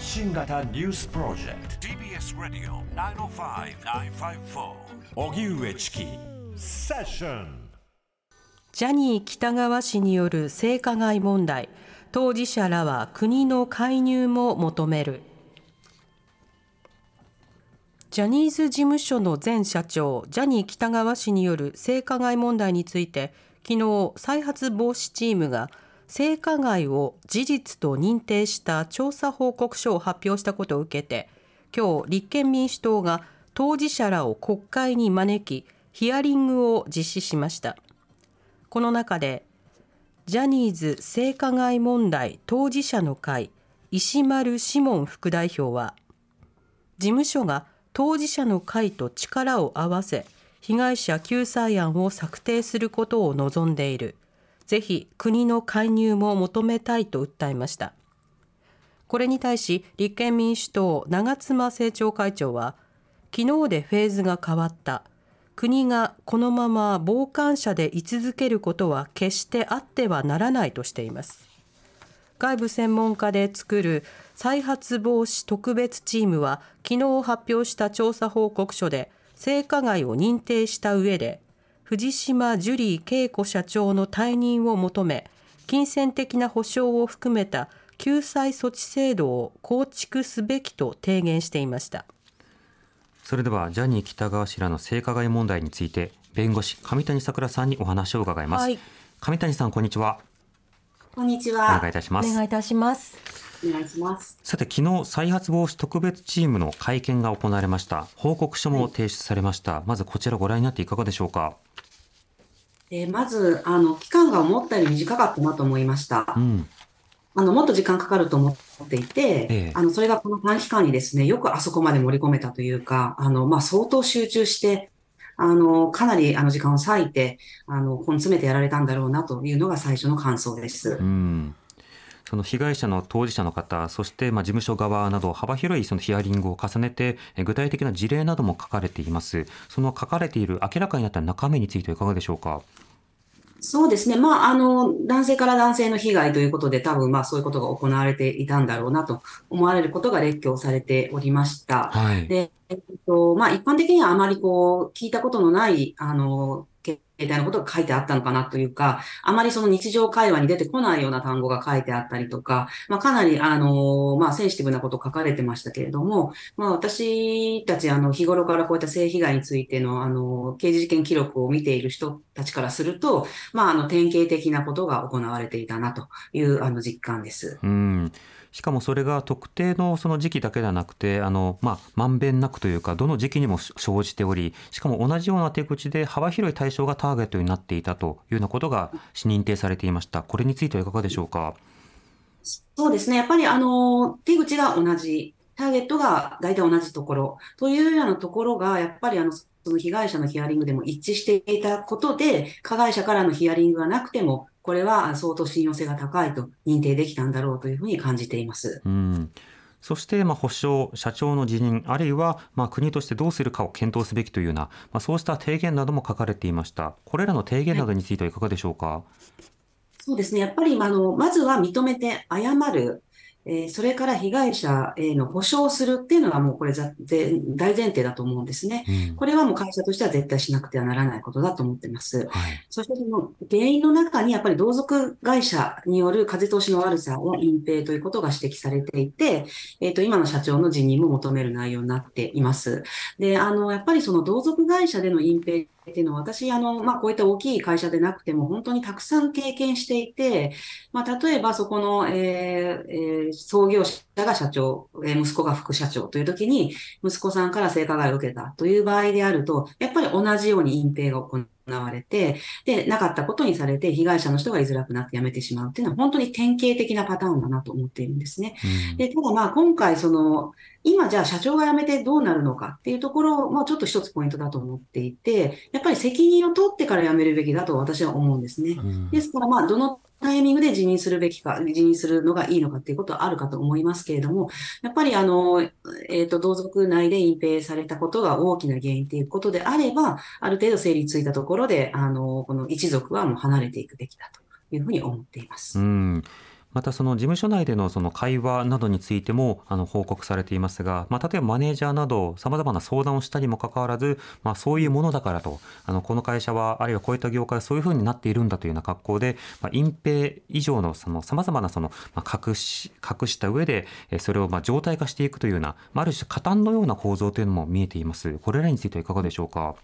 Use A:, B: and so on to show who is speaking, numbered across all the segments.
A: 発信型ニュースプロジェクト。TBS ラディオ905-954おぎゅうえちきセッション
B: ジャニー喜多川氏による性加害問題。当事者らは国の介入も求める。ジャニーズ事務所の前社長ジャニー喜多川氏による性加害問題について昨日再発防止チームが性加害を事実と認定した調査報告書を発表したことを受けて今日立憲民主党が当事者らを国会に招きヒアリングを実施しました。この中でジャニーズ性加害問題当事者の会石丸志門副代表は事務所が当事者の会と力を合わせ被害者救済案を策定することを望んでいる。ぜひ国の介入も求めたいと訴えました。これに対し立憲民主党長妻政調会長は昨日でフェーズが変わった。国がこのまま傍観者で居続けることは決してあってはならないとしています。外部専門家で作る再発防止特別チームは昨日発表した調査報告書で性加害を認定した上で藤島ジュリー景子社長の退任を求め金銭的な保障を含めた救済措置制度を構築すべきと提言していました。
C: それではジャニー喜多川氏らの性加害問題について弁護士上谷さくらさんにお話を伺います、はい、上谷さんこんにちは。
D: こんにちは。
C: お願いいたします。
B: お願いいたします。
D: お願いします。
C: さて昨日再発防止特別チームの会見が行われました。報告書も提出されました、はい、まずこちらご覧になっていかがでしょうか
D: えまず、あの、期間が思ったより短かったなと思いました。うん、あの、もっと時間かかると思っていて、ええ、あの、それがこの短期間にですね、よくあそこまで盛り込めたというか、あの、まあ、相当集中して、あの、かなりあの時間を割いて、あの、根詰めてやられたんだろうなというのが最初の感想です。うん
C: その被害者の当事者の方、そしてまあ事務所側など幅広いそのヒアリングを重ねて、具体的な事例なども書かれています。その書かれている明らかになった中身についてはいかがでしょうか？
D: そうですね。まあ、あの、男性から男性の被害ということで、多分、まあ、そういうことが行われていたんだろうなと思われることが列挙されておりました。はい。で、えっと、まあ、一般的にはあまりこう、聞いたことのない、あの、みたいなことが書いてあったのかなというか、あまりその日常会話に出てこないような単語が書いてあったりとか、まあ、かなり、あの、まあ、センシティブなこと書かれてましたけれども、まあ、私たち、あの、日頃からこういった性被害についての、あの、刑事事件記録を見ている人たちからすると、まあ、あの、典型的なことが行われていたなという、あの、実感です。
C: うんしかもそれが特定のその時期だけではなくて、あの、まあ、まんべんなくというか、どの時期にも生じており、しかも同じような手口で幅広い対象がターゲットになっていたというようなことが認定されていました。これについてはいかがでしょうか？
D: そうですね。やっぱり、あの、手口が同じ。ターゲットが大体同じところというようなところが、やっぱりあの、その被害者のヒアリングでも一致していたことで、加害者からのヒアリングがなくても、これは相当信用性が高いと認定できたんだろうというふうに感じています。
C: うんそして、まあ、保証、社長の辞任、あるいは、まあ、国としてどうするかを検討すべきというような、まあ、そうした提言なども書かれていました。これらの提言などについてはいかがでしょうか？はい、
D: そうですね。やっぱり、あの、まずは認めて謝る。えー、それから被害者への保証するっていうのがもうこれ大前提だと思うんですね、うん、これはもう会社としては絶対しなくてはならないことだと思ってます。はい、そしてその原因の中にやっぱり同族会社による風通しの悪さを隠蔽ということが指摘されていて、えっ、ー、と、今の社長の辞任も求める内容になっています。で、あの、やっぱりその同族会社での隠蔽っていうのは、私、あの、まあ、こういった大きい会社でなくても、本当にたくさん経験していて、まあ、例えばそこの、えーえー、創業者が社長、えー、息子が副社長という時に、息子さんから性加害を受けたという場合であると、やっぱり同じように隠蔽が行われて、で、なかったことにされて、被害者の人が居づらくなって辞めてしまうっていうのは、本当に典型的なパターンだなと思っているんですね。うん、で、ただまあ、今回、その、今じゃあ社長が辞めてどうなるのかっていうところもちょっと一つポイントだと思っていて、やっぱり責任を取ってから辞めるべきだと私は思うんですね。うん、ですからまあ、どのタイミングで辞任するべきか、辞任するのがいいのかっていうことはあるかと思いますけれども、やっぱりあの、えっ、ー、と、同族内で隠蔽されたことが大きな原因ということであれば、ある程度整理ついたところで、あの、この一族はもう離れていくべきだというふうに思っています。
C: うんまたその事務所内でのその会話などについてもあの報告されていますが、まあ、例えばマネージャーなどさまざまな相談をしたにもかかわらず、まあ、そういうものだからとあのこの会社はあるいはこういった業界はそういうふうになっているんだというような格好で、まあ、隠蔽以上のさまざまなその、ま、隠し隠した上でそれをまあ状態化していくというような、まあ、ある種加担のような構造というのも見えています。これらについてはいかがでしょうか？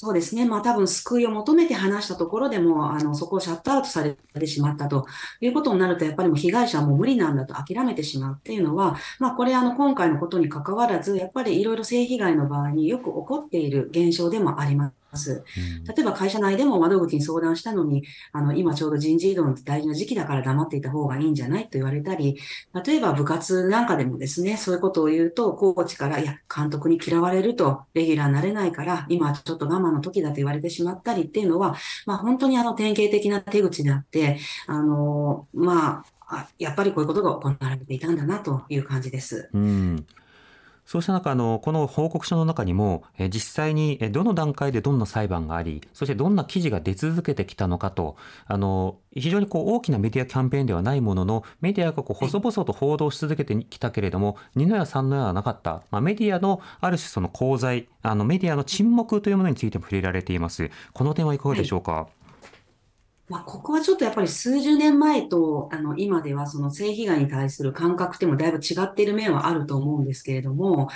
D: そうですね。まあ多分救いを求めて話したところでも、あの、そこをシャットアウトされてしまったということになると、やっぱりもう被害者はもう無理なんだと諦めてしまうっていうのは、まあこれあの今回のことに関わらず、やっぱりいろいろ性被害の場合によく起こっている現象でもあります。ます。例えば会社内でも窓口に相談したのに、あの、今ちょうど人事異動の大事な時期だから黙っていた方がいいんじゃないと言われたり、例えば部活なんかでもですね、そういうことを言うと、コーチから、いや、監督に嫌われると、レギュラーになれないから、今ちょっと我慢の時だと言われてしまったりっていうのは、まあ本当にあの典型的な手口であって、あの、まあ、やっぱりこういうことが行われていたんだなという感じです。
C: うんそうした中、あの、この報告書の中にも、え実際にどの段階でどんな裁判があり、そしてどんな記事が出続けてきたのかと、あの、非常にこう大きなメディアキャンペーンではないものの、メディアがこう細々と報道し続けてきたけれども、2の矢3の矢はなかった。まあ、メディアのある種その功罪、あのメディアの沈黙というものについても触れられています。この点はいかがでしょうか？はい
D: まあ、ここはちょっとやっぱり数十年前とあの今ではその性被害に対する感覚ってもだいぶ違っている面はあると思うんですけれども、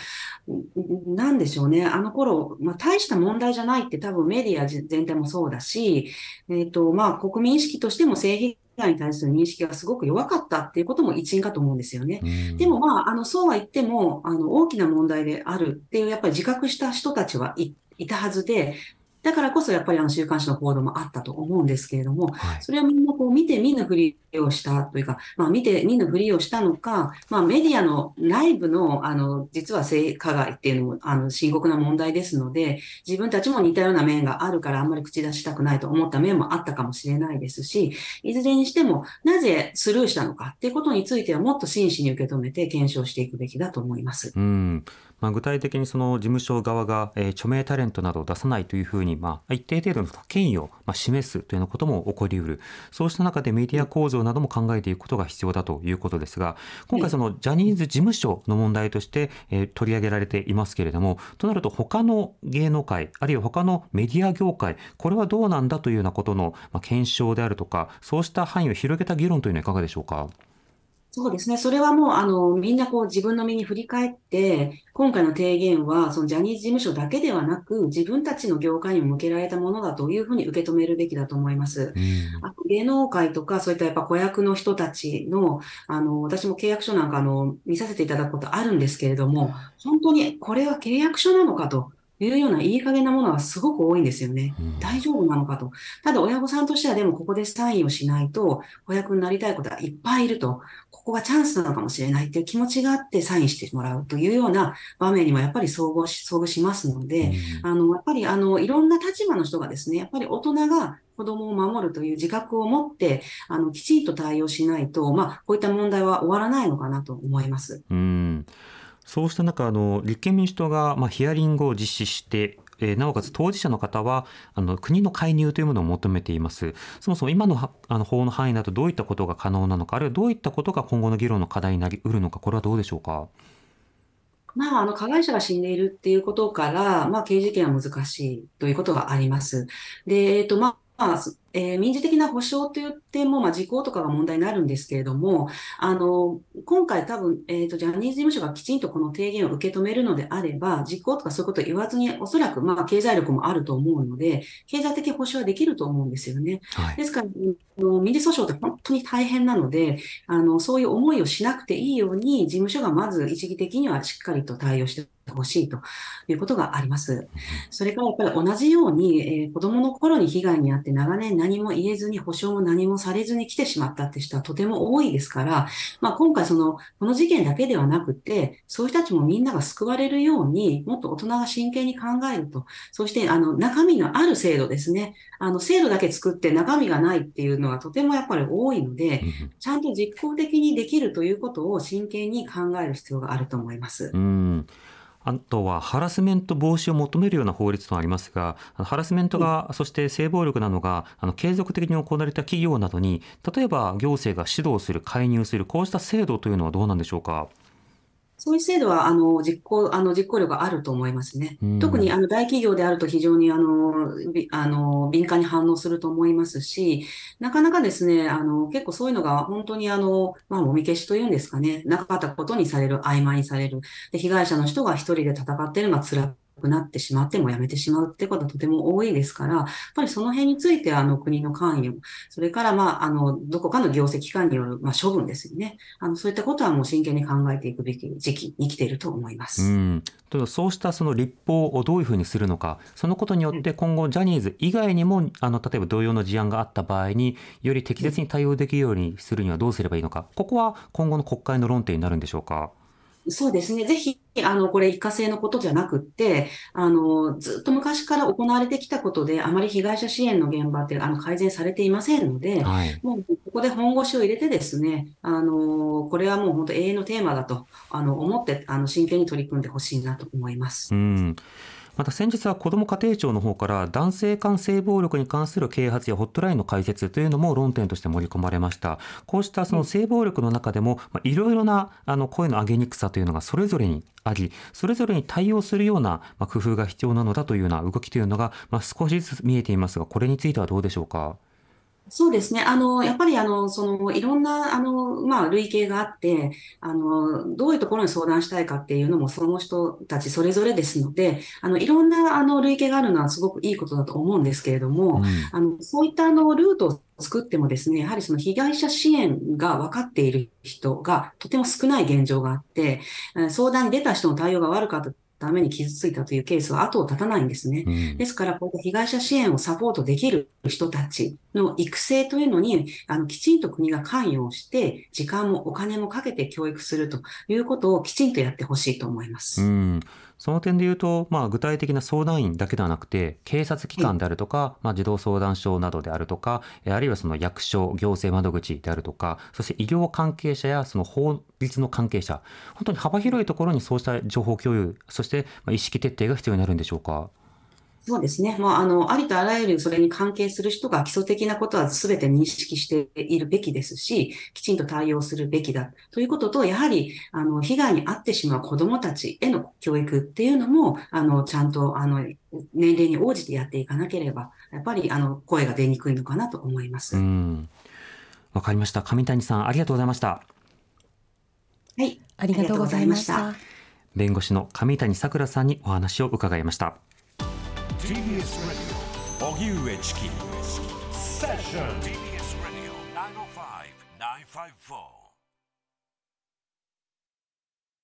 D: なんでしょうね。あの頃、まあ、大した問題じゃないって多分メディア全体もそうだし、えっ、ー、と、まあ、国民意識としても性被害に対する認識がすごく弱かったっていうことも一因かと思うんですよね。でもまあ、あの、そうは言っても、あの、大きな問題であるっていう、やっぱり自覚した人たちはいいたはずで、だからこそやっぱりあの週刊誌の報道もあったと思うんですけれども、はい、それはみんなこう見て見ぬふりをしたというか、まあ見て見ぬふりをしたのか、まあメディアの内部のあの実は性加害っていうのもあの深刻な問題ですので、自分たちも似たような面があるからあんまり口出したくないと思った面もあったかもしれないですし、いずれにしてもなぜスルーしたのかっていうことについてはもっと真摯に受け止めて検証していくべきだと思います。
C: うんまあ、具体的にその事務所側が、えー、著名タレントなどを出さないというふうに、まあ、一定程度の権威を、まあ、示すというようなことも起こりうる。そうした中でメディア構造なども考えていくことが必要だということですが、今回そのジャニーズ事務所の問題として、えー、取り上げられていますけれども、となると他の芸能界、あるいは他のメディア業界、これはどうなんだというようなことの、まあ、検証であるとか、そうした範囲を広げた議論というのはいかがでしょうか？
D: そうですね。それはもう、あの、みんなこう自分の身に振り返って、今回の提言は、そのジャニーズ事務所だけではなく、自分たちの業界にも向けられたものだというふうに受け止めるべきだと思います。うん、あ芸能界とか、そういったやっぱ子役の人たちの、あの、私も契約書なんか、あの、見させていただくことあるんですけれども、本当にこれは契約書なのかと。いうようないい加減なものがすごく多いんですよね。うん、大丈夫なのかと。ただ親御さんとしてはでもここでサインをしないと、子役になりたいことはいっぱいいると。ここがチャンスなのかもしれないっていう気持ちがあってサインしてもらうというような場面にもやっぱり遭遇し、遭遇しますので、うん、あの、やっぱりあの、いろんな立場の人がですね、やっぱり大人が子供を守るという自覚を持って、あの、きちんと対応しないと、まあ、こういった問題は終わらないのかなと思います。
C: うんそうした中、あの立憲民主党が、まあ、ヒアリングを実施して、えー、なおかつ当事者の方はあの国の介入というものを求めています。そもそも今のあの法の範囲だとどういったことが可能なのか、あるいはどういったことが今後の議論の課題になりうるのか、これはどうでしょうか？
D: まあ、あの、加害者が死んでいるっていうことから、まあ、刑事件は難しいということがあります。で、えっと、まあ、えー、民事的な保障といっても、まあ、時効とかが問題になるんですけれども、あの、今回多分、えっ、ー、と、ジャニーズ事務所がきちんとこの提言を受け止めるのであれば、時効とかそういうことを言わずに、おそらく、まあ、経済力もあると思うので、経済的保障はできると思うんですよね。はい、ですから、民事訴訟って本当に大変なので、あの、そういう思いをしなくていいように、事務所がまず一義的にはしっかりと対応してほしいということがあります。それからやっぱり同じように、えー、子供の頃に被害に遭って長年何も言えずに保証も何もされずに来てしまったって人はとても多いですから、まあ、今回その、この事件だけではなくて、そういう人たちもみんなが救われるように、もっと大人が真剣に考えると、そしてあの中身のある制度ですね。あの制度だけ作って中身がないっていうのはとてもやっぱり多いので、ちゃんと実効的にできるということを真剣に考える必要があると思います。
C: うんあとはハラスメント防止を求めるような法律とありますが、ハラスメントが、そして性暴力などがあの継続的に行われた企業などに、例えば行政が指導する、介入する、こうした制度というのはどうなんでしょうか？
D: そういう制度は、あの、実行、あの、実行力があると思いますね。特に、あの、大企業であると非常に、あの、あの、敏感に反応すると思いますし、なかなかですね、あの、結構そういうのが本当に、あの、まあ、もみ消しというんですかね、なかったことにされる、曖昧にされる。で、被害者の人が一人で戦っているのが辛くなってしまってもやめてしまうってことはとても多いですから、やっぱりその辺についてあの国の関与、それからまあ、あの、どこかの行政機関による、まあ、処分ですよね。あの、そういったことはもう真剣に考えていくべき時期に来ていると思います。う
C: ん。そうしたその立法をどういうふうにするのか、そのことによって今後ジャニーズ以外にも、あの、例えば同様の事案があった場合に、より適切に対応できるようにするにはどうすればいいのか、ここは今後の国会の論点になるんでしょうか？
D: そうですね。ぜひ、あの、これ一過性のことじゃなくって、あの、ずっと昔から行われてきたことで、あまり被害者支援の現場って、あの、改善されていませんので、はい、もう、ここで本腰を入れてですね、あの、これはもう本当永遠のテーマだと、あの、思って、あの、真剣に取り組んでほしいなと思います。
C: うんまた先日は子ども家庭庁の方から男性間性暴力に関する啓発やホットラインの開設というのも論点として盛り込まれましたこうしたその性暴力の中でもいろいろなあの声の上げにくさというのがそれぞれにありそれぞれに対応するような工夫が必要なのだというような動きというのが少しずつ見えていますがこれについてはどうでしょうか？
D: そうですね。あの、やっぱり、あの、その、いろんな、あの、まあ、類型があって、あの、どういうところに相談したいかっていうのも、その人たちそれぞれですので、あの、いろんな、あの、類型があるのはすごくいいことだと思うんですけれども、うん、あの、そういった、あの、ルートを作ってもですね、やはりその被害者支援が分かっている人がとても少ない現状があって、相談に出た人の対応が悪かったために傷ついたというケースは後を絶たないんですね。うん、ですから、こう被害者支援をサポートできる人たちの育成というのに、あの、きちんと国が関与をして、時間もお金もかけて教育するということをきちんとやってほしいと思います。
C: うんその点で言うと、まあ、具体的な相談員だけではなくて、警察機関であるとか、まあ、児童相談所などであるとか、あるいはその役所、行政窓口であるとか、そして医療関係者やその法律の関係者、本当に幅広いところにそうした情報共有、そして意識徹底が必要になるんでしょうか？
D: そうですね。もう、あの、ありとあらゆるそれに関係する人が基礎的なことは全て認識しているべきですし、きちんと対応するべきだということと、やはり、あの、被害に遭ってしまう子供たちへの教育っていうのも、あの、ちゃんと、あの、年齢に応じてやっていかなければ、やっぱり、あの、声が出にくいのかなと思います。う
C: ん。わかりました。上谷さん、ありがとうございました。
D: はい。
B: ありがとうございました。
C: 弁護士の上谷さくらさんにお話を伺いました。
A: TBS Radio 荻上チキセッション TBS Radio 905-954